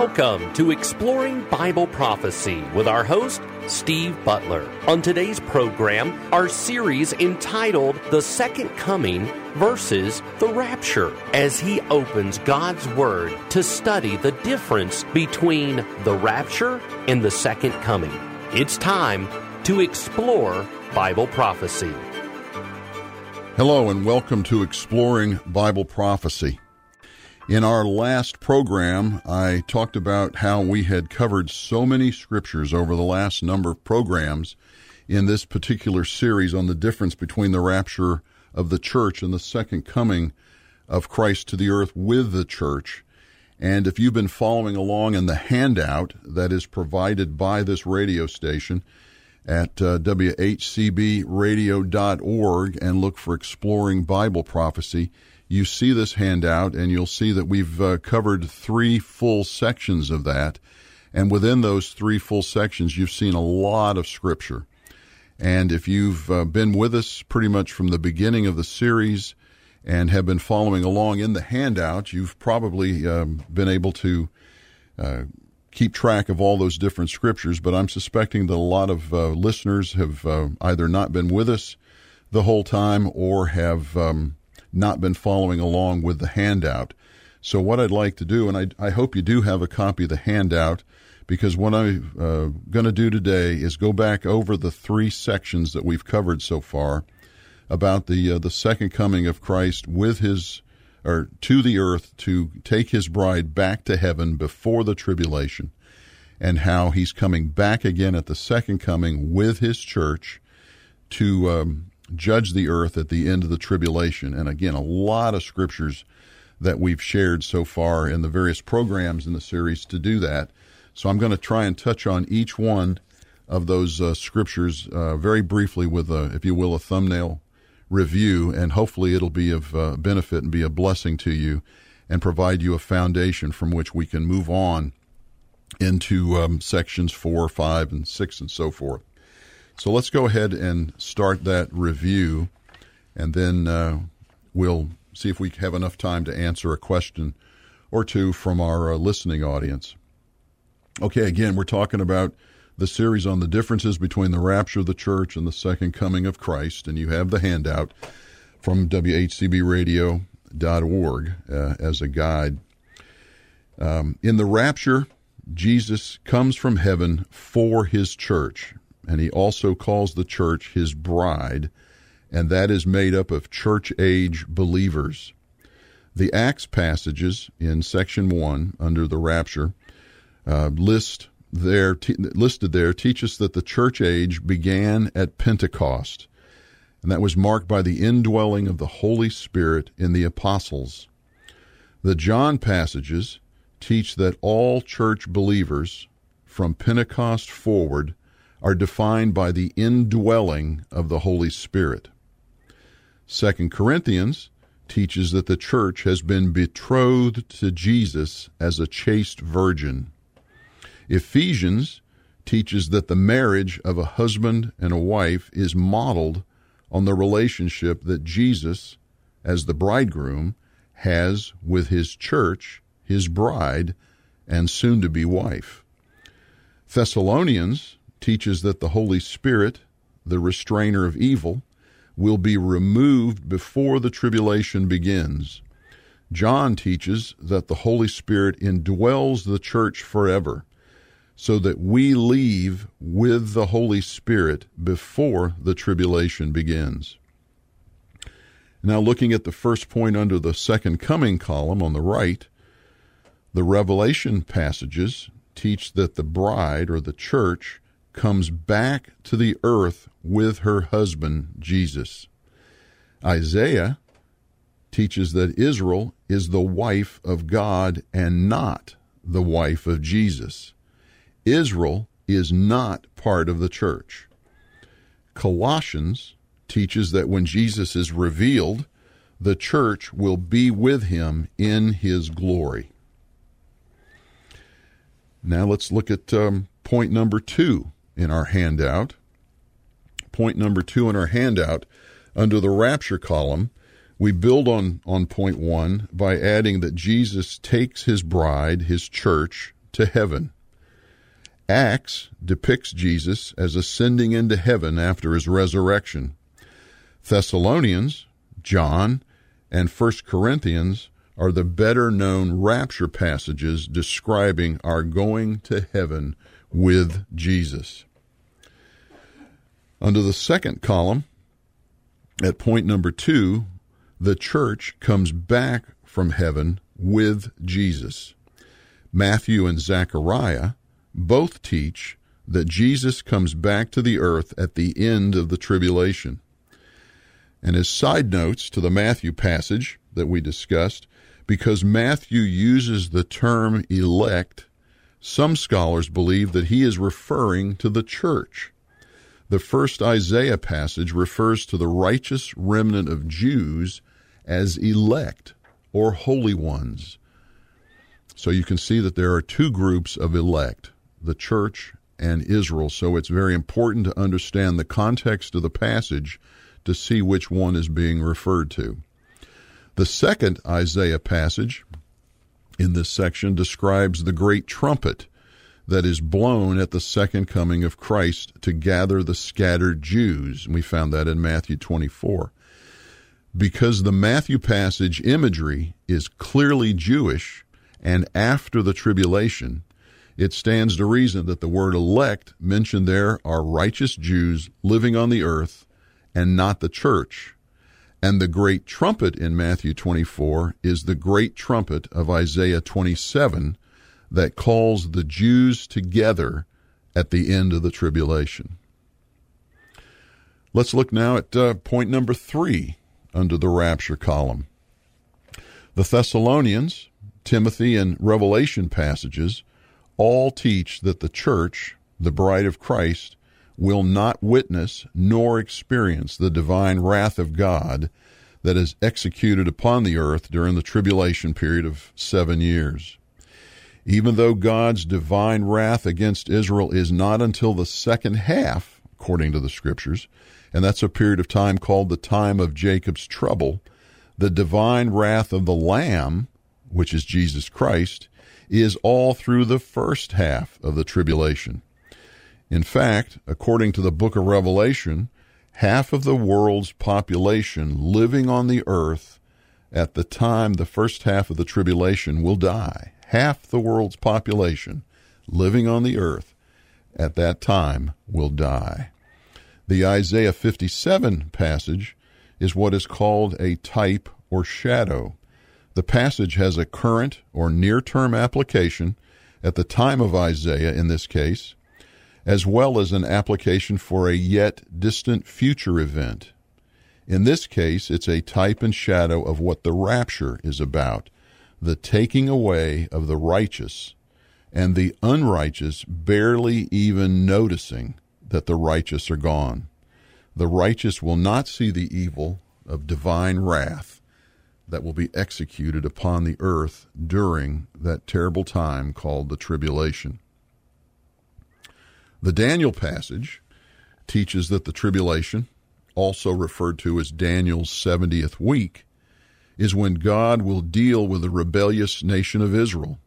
Welcome to Exploring Bible Prophecy with our host, Steve Butler. On today's program, our series entitled The Second Coming versus the Rapture, as he opens God's Word to study the difference between the rapture and the Second Coming. It's time to explore Bible prophecy. Hello, and welcome to Exploring Bible Prophecy. In our last program, I talked about how we had covered so many scriptures over the last number of programs in this particular series on the difference between the rapture of the church and the second coming of Christ to the earth with the church. And if you've been following along in the handout that is provided by this radio station at uh, whcbradio.org and look for Exploring Bible Prophecy, you see this handout and you'll see that we've uh, covered three full sections of that. And within those three full sections, you've seen a lot of scripture. And if you've uh, been with us pretty much from the beginning of the series and have been following along in the handout, you've probably um, been able to uh, keep track of all those different scriptures. But I'm suspecting that a lot of uh, listeners have uh, either not been with us the whole time or have um, not been following along with the handout. So what I'd like to do, and I, I hope you do have a copy of the handout, because what I'm uh, going to do today is go back over the three sections that we've covered so far about the uh, the second coming of Christ with his or to the earth to take his bride back to heaven before the tribulation, and how he's coming back again at the second coming with his church to um, judge the earth at the end of the tribulation. And again, a lot of scriptures that we've shared so far in the various programs in the series to do that. So I'm going to try and touch on each one of those uh, scriptures uh, very briefly with, a, if you will, a thumbnail review, and hopefully it'll be of uh, benefit and be a blessing to you and provide you a foundation from which we can move on into um, sections four, five, and six, and so forth. So let's go ahead and start that review, and then uh, we'll see if we have enough time to answer a question or two from our uh, listening audience. Okay, again, we're talking about the series on the differences between the rapture of the church and the second coming of Christ, and you have the handout from WHCBradio.org uh, as a guide. Um, in the rapture, Jesus comes from heaven for his church and he also calls the church his bride, and that is made up of church age believers. The Acts passages in section 1 under the rapture uh, list there t- listed there teach us that the church age began at Pentecost, and that was marked by the indwelling of the Holy Spirit in the apostles. The John passages teach that all church believers from Pentecost forward are defined by the indwelling of the Holy Spirit. Second Corinthians teaches that the church has been betrothed to Jesus as a chaste virgin. Ephesians teaches that the marriage of a husband and a wife is modeled on the relationship that Jesus, as the bridegroom, has with his church, his bride, and soon to be wife. Thessalonians teaches that the Holy Spirit, the restrainer of evil, will be removed before the tribulation begins. John teaches that the Holy Spirit indwells the church forever, so that we leave with the Holy Spirit before the tribulation begins. Now, looking at the first point under the second coming column on the right, the Revelation passages teach that the bride or the church comes back to the earth with her husband, Jesus. Isaiah teaches that Israel is the wife of God and not the wife of Jesus. Israel is not part of the church. Colossians teaches that when Jesus is revealed, the church will be with him in his glory. Now let's look at um, point number two in our handout. Point number two in our handout, under the rapture column, We build on, on point one by adding that Jesus takes his bride, his church, to heaven. Acts depicts Jesus as ascending into heaven after his resurrection. Thessalonians, John, and 1 Corinthians are the better known rapture passages describing our going to heaven with Jesus. Under the second column, at point number two, the church comes back from heaven with Jesus. Matthew and Zechariah both teach that Jesus comes back to the earth at the end of the tribulation. And as side notes to the Matthew passage that we discussed, because Matthew uses the term elect, some scholars believe that he is referring to the church. The first Isaiah passage refers to the righteous remnant of Jews as elect or holy ones. So you can see that there are two groups of elect the church and Israel. So it's very important to understand the context of the passage to see which one is being referred to. The second Isaiah passage in this section describes the great trumpet that is blown at the second coming of Christ to gather the scattered Jews. We found that in Matthew 24 because the Matthew passage imagery is clearly Jewish and after the tribulation, it stands to reason that the word elect mentioned there are righteous Jews living on the earth and not the church. And the great trumpet in Matthew 24 is the great trumpet of Isaiah 27 that calls the Jews together at the end of the tribulation. Let's look now at uh, point number three under the rapture column. The Thessalonians, Timothy, and Revelation passages all teach that the church, the bride of Christ, will not witness nor experience the divine wrath of God that is executed upon the earth during the tribulation period of seven years. Even though God's divine wrath against Israel is not until the second half, according to the scriptures, and that's a period of time called the time of Jacob's trouble. The divine wrath of the Lamb, which is Jesus Christ, is all through the first half of the tribulation. In fact, according to the book of Revelation, half of the world's population living on the earth at the time the first half of the tribulation will die. Half the world's population living on the earth at that time will die. The Isaiah 57 passage is what is called a type or shadow. The passage has a current or near term application at the time of Isaiah in this case, as well as an application for a yet distant future event. In this case, it's a type and shadow of what the rapture is about the taking away of the righteous and the unrighteous barely even noticing that the righteous are gone. The righteous will not see the evil of divine wrath that will be executed upon the earth during that terrible time called the tribulation. The Daniel passage teaches that the tribulation, also referred to as Daniel's 70th week, is when God will deal with the rebellious nation of Israel.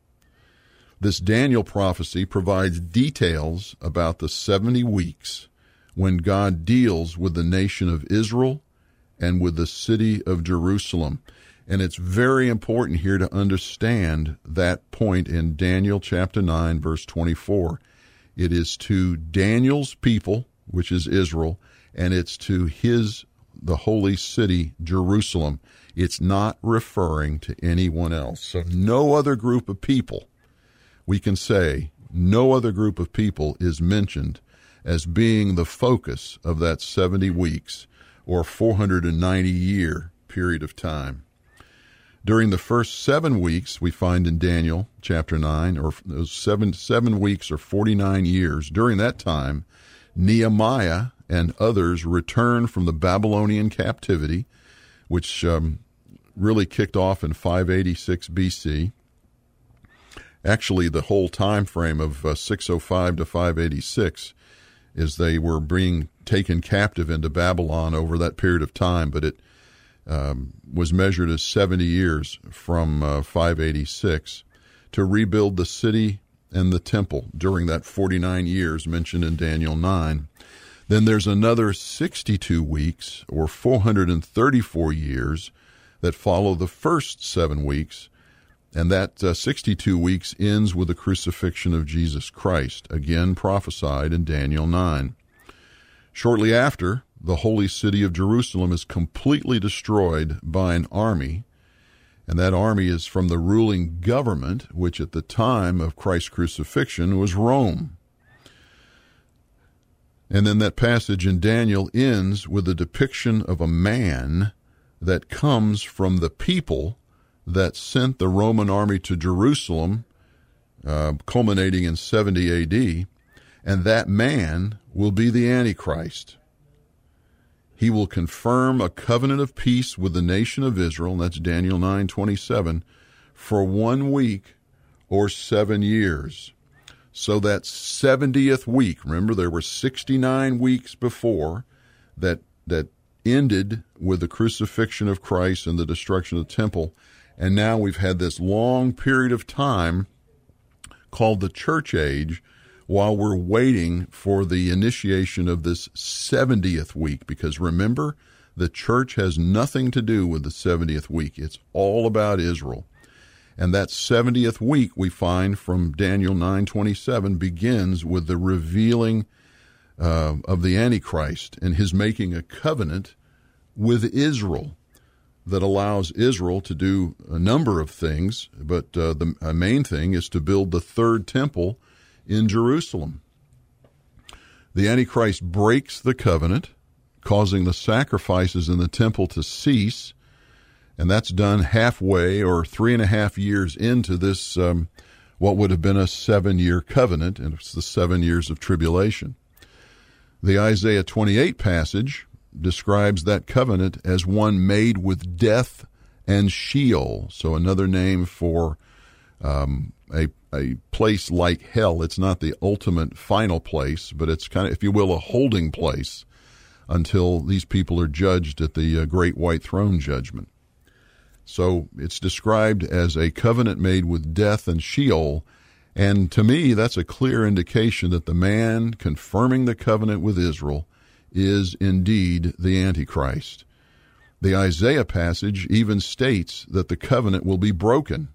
This Daniel prophecy provides details about the 70 weeks when God deals with the nation of Israel and with the city of Jerusalem. And it's very important here to understand that point in Daniel chapter 9, verse 24. It is to Daniel's people, which is Israel, and it's to his, the holy city, Jerusalem. It's not referring to anyone else. So no other group of people, we can say, no other group of people is mentioned as being the focus of that 70 weeks or 490 year period of time. During the first seven weeks, we find in Daniel chapter 9, or those seven, seven weeks or 49 years, during that time, Nehemiah and others returned from the Babylonian captivity, which um, really kicked off in 586 BC. Actually, the whole time frame of uh, 605 to 586 is they were being taken captive into Babylon over that period of time, but it um, was measured as 70 years from uh, 586 to rebuild the city and the temple during that 49 years mentioned in Daniel 9. Then there's another 62 weeks or 434 years that follow the first seven weeks, and that uh, 62 weeks ends with the crucifixion of Jesus Christ, again prophesied in Daniel 9. Shortly after, the holy city of Jerusalem is completely destroyed by an army, and that army is from the ruling government, which at the time of Christ's crucifixion was Rome. And then that passage in Daniel ends with a depiction of a man that comes from the people that sent the Roman army to Jerusalem, uh, culminating in 70 AD, and that man will be the Antichrist. He will confirm a covenant of peace with the nation of Israel, and that's Daniel 9:27, for one week or 7 years. So that 70th week, remember there were 69 weeks before that that ended with the crucifixion of Christ and the destruction of the temple, and now we've had this long period of time called the church age while we're waiting for the initiation of this 70th week. Because remember, the church has nothing to do with the 70th week, it's all about Israel. And that 70th week we find from Daniel 9:27 begins with the revealing uh, of the Antichrist and his making a covenant with Israel that allows Israel to do a number of things, but uh, the main thing is to build the third temple in Jerusalem. The Antichrist breaks the covenant, causing the sacrifices in the temple to cease, and that's done halfway or three and a half years into this, um, what would have been a seven year covenant, and it's the seven years of tribulation. The Isaiah 28 passage describes that covenant as one made with death and Sheol, so another name for um, a a place like hell. It's not the ultimate final place, but it's kind of, if you will, a holding place until these people are judged at the uh, great white throne judgment. So it's described as a covenant made with death and Sheol. And to me, that's a clear indication that the man confirming the covenant with Israel is indeed the Antichrist. The Isaiah passage even states that the covenant will be broken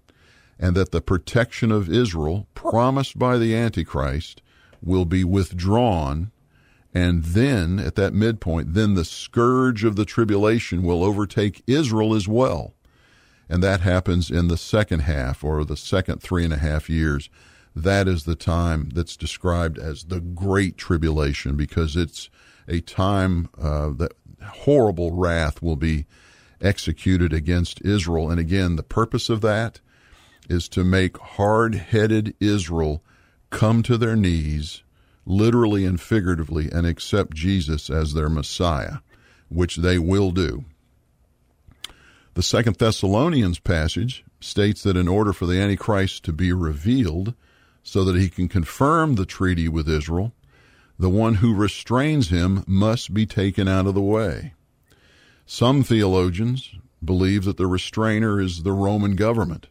and that the protection of Israel promised by the Antichrist will be withdrawn. And then, at that midpoint, then the scourge of the tribulation will overtake Israel as well. And that happens in the second half or the second three and a half years. That is the time that's described as the Great Tribulation because it's a time uh, that horrible wrath will be executed against Israel. And again, the purpose of that is to make hard headed Israel come to their knees, literally and figuratively, and accept Jesus as their Messiah, which they will do. The Second Thessalonians passage states that in order for the Antichrist to be revealed, so that he can confirm the treaty with Israel, the one who restrains him must be taken out of the way. Some theologians believe that the restrainer is the Roman government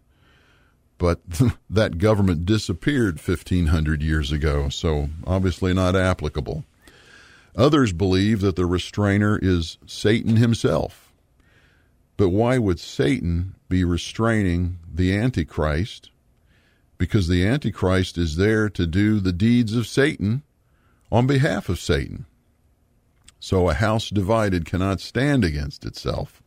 but that government disappeared 1500 years ago, so obviously not applicable. Others believe that the restrainer is Satan himself. But why would Satan be restraining the Antichrist? Because the Antichrist is there to do the deeds of Satan on behalf of Satan. So a house divided cannot stand against itself.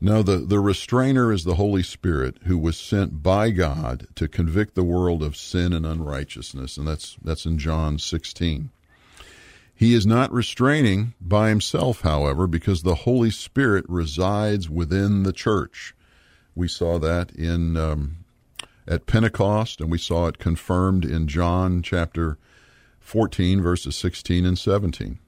No, the, the restrainer is the Holy Spirit who was sent by God to convict the world of sin and unrighteousness, and that's that's in John 16. He is not restraining by himself, however, because the Holy Spirit resides within the church. We saw that in um, at Pentecost, and we saw it confirmed in John chapter 14, verses 16 and 17.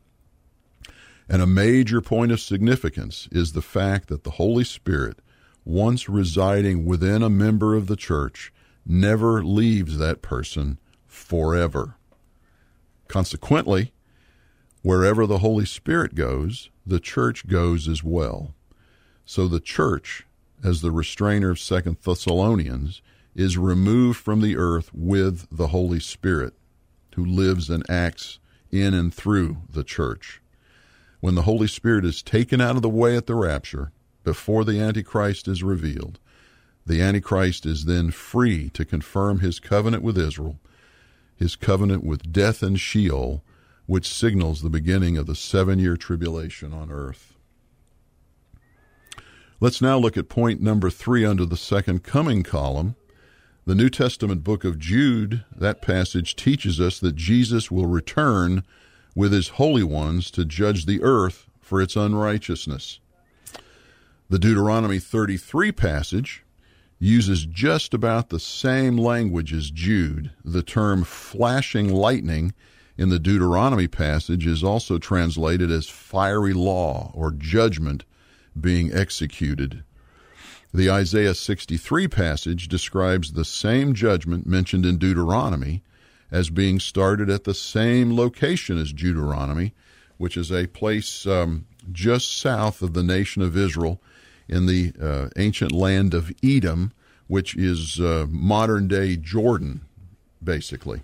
And a major point of significance is the fact that the Holy Spirit, once residing within a member of the church, never leaves that person forever. Consequently, wherever the Holy Spirit goes, the church goes as well. So the church, as the restrainer of Second Thessalonians, is removed from the earth with the Holy Spirit, who lives and acts in and through the church. When the Holy Spirit is taken out of the way at the rapture, before the Antichrist is revealed, the Antichrist is then free to confirm his covenant with Israel, his covenant with death and Sheol, which signals the beginning of the seven year tribulation on earth. Let's now look at point number three under the second coming column. The New Testament book of Jude, that passage teaches us that Jesus will return with his holy ones to judge the earth for its unrighteousness. The Deuteronomy 33 passage uses just about the same language as Jude. The term flashing lightning in the Deuteronomy passage is also translated as fiery law or judgment being executed. The Isaiah 63 passage describes the same judgment mentioned in Deuteronomy as being started at the same location as Deuteronomy, which is a place um, just south of the nation of Israel in the uh, ancient land of Edom, which is uh, modern day Jordan, basically.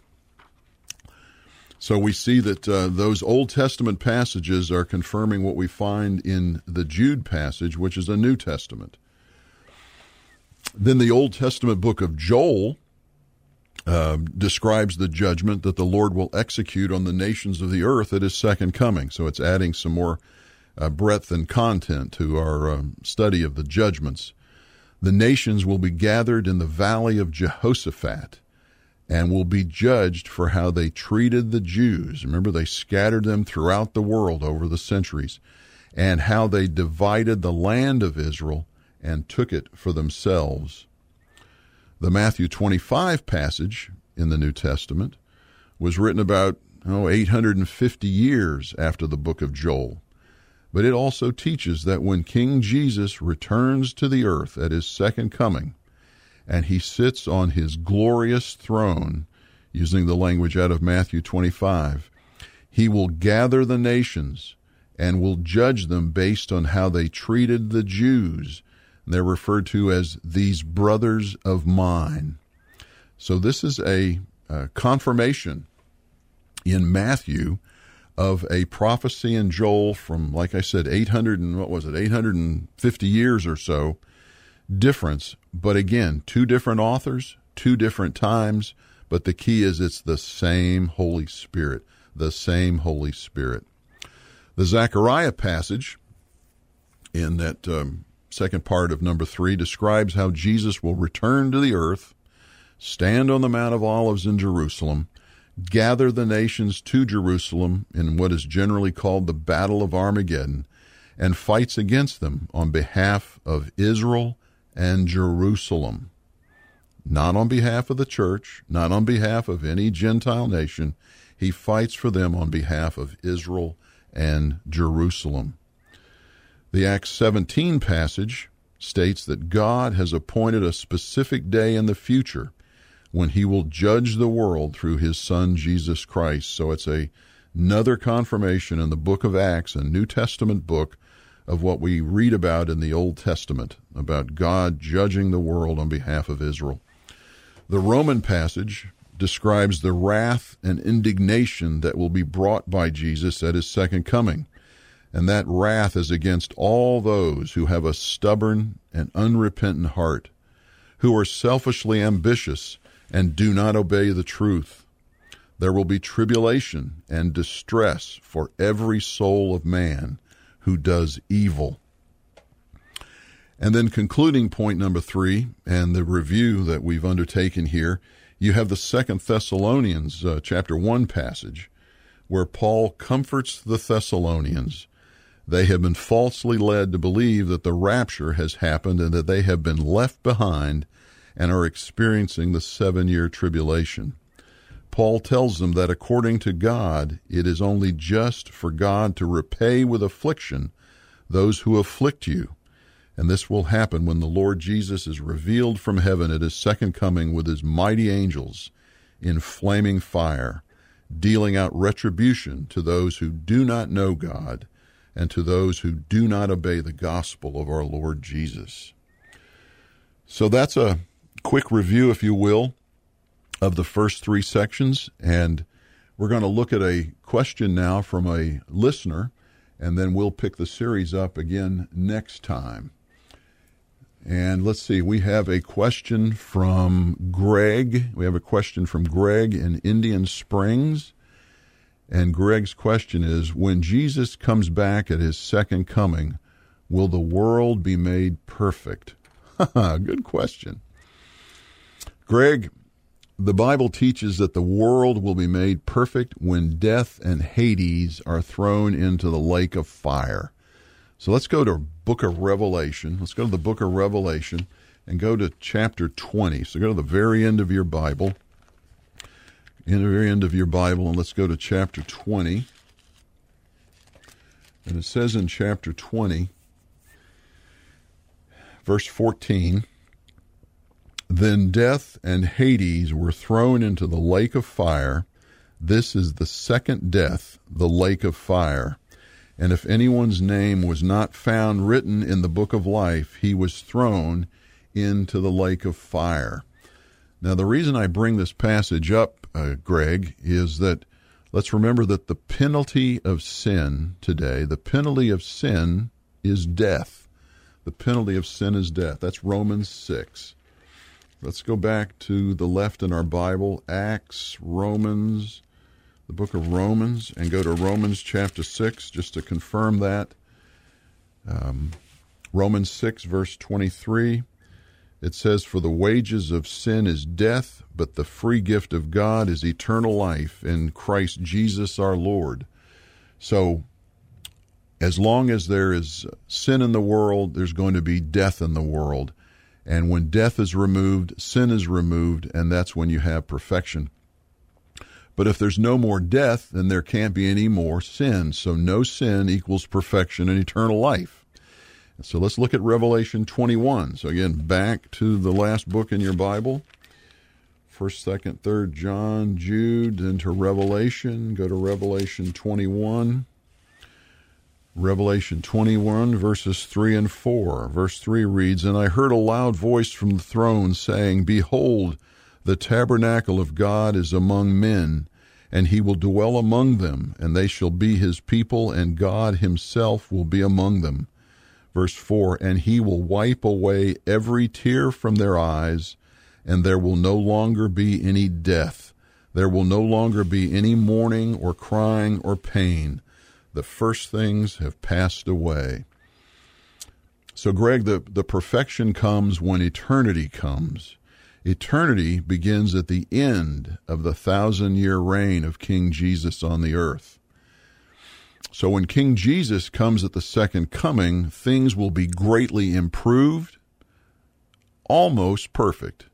So we see that uh, those Old Testament passages are confirming what we find in the Jude passage, which is a New Testament. Then the Old Testament book of Joel uh, describes the judgment that the Lord will execute on the nations of the earth at his second coming. So it's adding some more uh, breadth and content to our um, study of the judgments. The nations will be gathered in the valley of Jehoshaphat and will be judged for how they treated the Jews. Remember, they scattered them throughout the world over the centuries, and how they divided the land of Israel and took it for themselves. The Matthew 25 passage in the New Testament was written about oh, 850 years after the book of Joel. But it also teaches that when King Jesus returns to the earth at his second coming, and he sits on his glorious throne, using the language out of Matthew 25, he will gather the nations and will judge them based on how they treated the Jews. They're referred to as these brothers of mine. So this is a, a confirmation in Matthew of a prophecy in Joel from, like I said, 800 and what was it, 850 years or so difference. But again, two different authors, two different times. But the key is it's the same Holy Spirit, the same Holy Spirit. The Zechariah passage in that um, second part of number three describes how Jesus will return to the earth, stand on the Mount of Olives in Jerusalem, gather the nations to Jerusalem in what is generally called the Battle of Armageddon, and fights against them on behalf of Israel and Jerusalem. Not on behalf of the church, not on behalf of any Gentile nation. He fights for them on behalf of Israel and Jerusalem. The Acts 17 passage states that God has appointed a specific day in the future when he will judge the world through his son Jesus Christ. So it's a another confirmation in the book of Acts, a New Testament book of what we read about in the Old Testament about God judging the world on behalf of Israel. The Roman passage describes the wrath and indignation that will be brought by Jesus at his second coming. And that wrath is against all those who have a stubborn and unrepentant heart, who are selfishly ambitious and do not obey the truth. There will be tribulation and distress for every soul of man who does evil. And then concluding point number three, and the review that we've undertaken here, you have the Second Thessalonians uh, chapter one passage, where Paul comforts the Thessalonians. They have been falsely led to believe that the rapture has happened and that they have been left behind and are experiencing the seven year tribulation. Paul tells them that according to God, it is only just for God to repay with affliction those who afflict you. And this will happen when the Lord Jesus is revealed from heaven at his second coming with his mighty angels in flaming fire, dealing out retribution to those who do not know God and to those who do not obey the gospel of our Lord Jesus. So that's a quick review, if you will, of the first three sections. And we're going to look at a question now from a listener, and then we'll pick the series up again next time. And let's see, we have a question from Greg. We have a question from Greg in Indian Springs. And Greg's question is When Jesus comes back at his second coming, will the world be made perfect? Good question. Greg, the Bible teaches that the world will be made perfect when death and Hades are thrown into the lake of fire. So let's go to book of Revelation. Let's go to the book of Revelation and go to chapter 20. So go to the very end of your Bible. In the very end of your Bible, and let's go to chapter 20. And it says in chapter 20, verse 14 Then death and Hades were thrown into the lake of fire. This is the second death, the lake of fire and if anyone's name was not found written in the book of life, he was thrown into the lake of fire. Now, the reason I bring this passage up, uh, Greg, is that let's remember that the penalty of sin today, the penalty of sin is death. The penalty of sin is death. That's Romans 6. Let's go back to the left in our Bible Acts, Romans, the book of Romans and go to Romans chapter 6 just to confirm that. Um, Romans 6, verse 23. It says, For the wages of sin is death, but the free gift of God is eternal life in Christ Jesus our Lord. So, as long as there is sin in the world, there's going to be death in the world. And when death is removed, sin is removed, and that's when you have perfection. But if there's no more death, then there can't be any more sin. So no sin equals perfection and eternal life. So let's look at Revelation 21. So again, back to the last book in your Bible. First, second, third John, Jude, into Revelation. Go to Revelation 21. Revelation 21, verses 3 and 4. Verse 3 reads, And I heard a loud voice from the throne saying, Behold, the tabernacle of God is among men, and he will dwell among them, and they shall be his people, and God himself will be among them. Verse 4 And he will wipe away every tear from their eyes, and there will no longer be any death. There will no longer be any mourning or crying or pain. The first things have passed away. So, Greg, the, the perfection comes when eternity comes. Eternity begins at the end of the thousand year reign of King Jesus on the earth. So when King Jesus comes at the second coming, things will be greatly improved, almost perfect,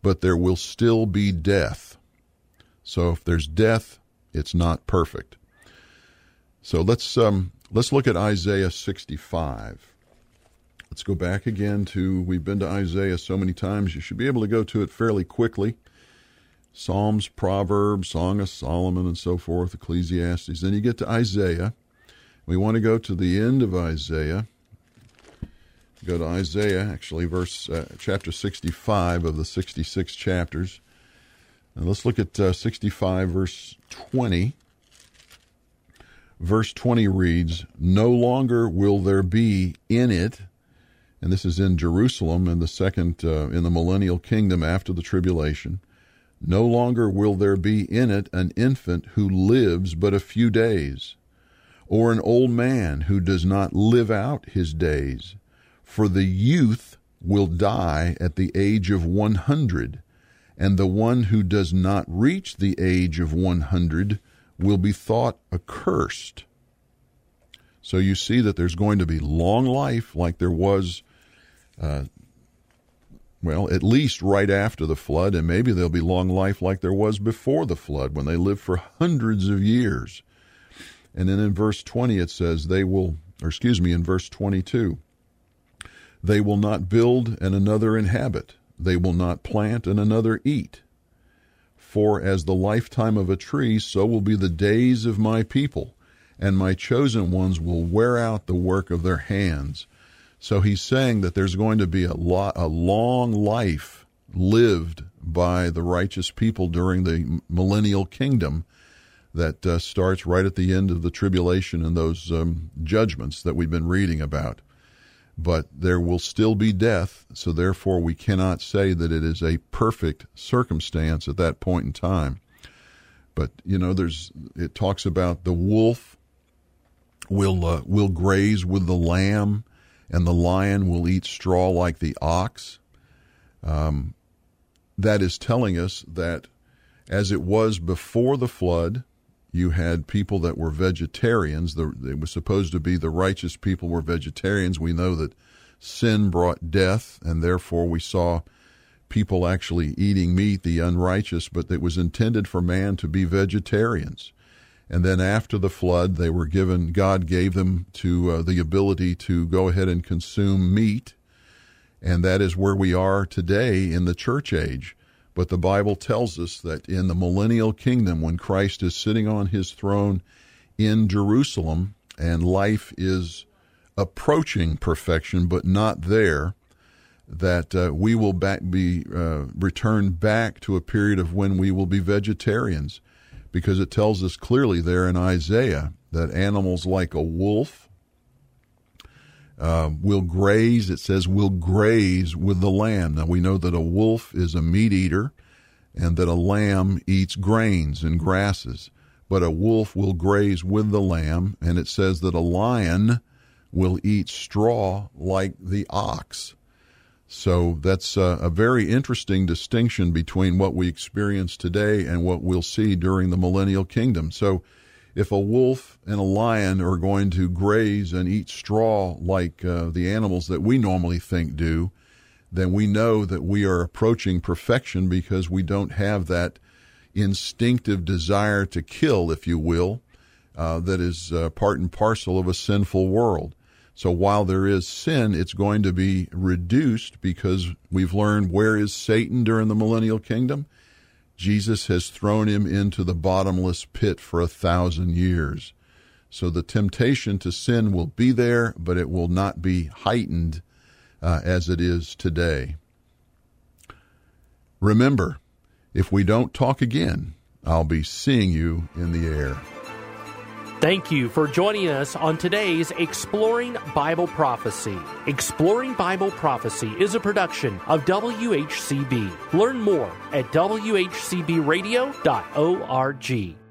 but there will still be death. So if there's death, it's not perfect. So let's um, let's look at Isaiah 65. Let's go back again to, we've been to Isaiah so many times, you should be able to go to it fairly quickly. Psalms, Proverbs, Song of Solomon, and so forth, Ecclesiastes. Then you get to Isaiah. We want to go to the end of Isaiah. Go to Isaiah, actually, verse uh, chapter 65 of the 66 chapters. And let's look at uh, 65, verse 20. Verse 20 reads, No longer will there be in it and this is in Jerusalem in the second uh, in the millennial kingdom after the tribulation. No longer will there be in it an infant who lives but a few days, or an old man who does not live out his days, for the youth will die at the age of one hundred, and the one who does not reach the age of one hundred will be thought accursed. So you see that there's going to be long life like there was uh, well, at least right after the flood, and maybe there'll be long life like there was before the flood when they lived for hundreds of years. And then in verse 20 it says, they will, or excuse me, in verse 22, they will not build and another inhabit, they will not plant and another eat. For as the lifetime of a tree, so will be the days of my people, and my chosen ones will wear out the work of their hands. So he's saying that there's going to be a, a long life lived by the righteous people during the millennial kingdom that uh, starts right at the end of the tribulation and those um, judgments that we've been reading about. But there will still be death, so therefore we cannot say that it is a perfect circumstance at that point in time. But you know, there's it talks about the wolf will uh, will graze with the lamb, and the lion will eat straw like the ox. Um, that is telling us that as it was before the flood, you had people that were vegetarians. The, it was supposed to be the righteous people were vegetarians. We know that sin brought death, and therefore we saw people actually eating meat, the unrighteous, but it was intended for man to be vegetarians. And then after the flood, they were given, God gave them to uh, the ability to go ahead and consume meat. And that is where we are today in the church age. But the Bible tells us that in the millennial kingdom, when Christ is sitting on his throne in Jerusalem and life is approaching perfection but not there, that uh, we will back be uh, returned back to a period of when we will be vegetarians, because it tells us clearly there in Isaiah that animals like a wolf uh, will graze. It says will graze with the lamb. Now we know that a wolf is a meat eater, and that a lamb eats grains and grasses. But a wolf will graze with the lamb, and it says that a lion will eat straw like the ox. So that's a, a, very interesting distinction between what we experience today and what we'll see during the millennial kingdom. So if a wolf and a lion are going to graze and eat straw like uh, the animals that we normally think do, then we know that we are approaching perfection because we don't have that instinctive desire to kill, if you will, uh, that is uh, part and parcel of a sinful world. So while there is sin, it's going to be reduced because we've learned where is Satan during the millennial kingdom? Jesus has thrown him into the bottomless pit for a thousand years. So the temptation to sin will be there, but it will not be heightened uh, as it is today. Remember, if we don't talk again, I'll be seeing you in the air. Thank you for joining us on today's Exploring Bible Prophecy. Exploring Bible Prophecy is a production of WHCB. Learn more at WHCBradio.org.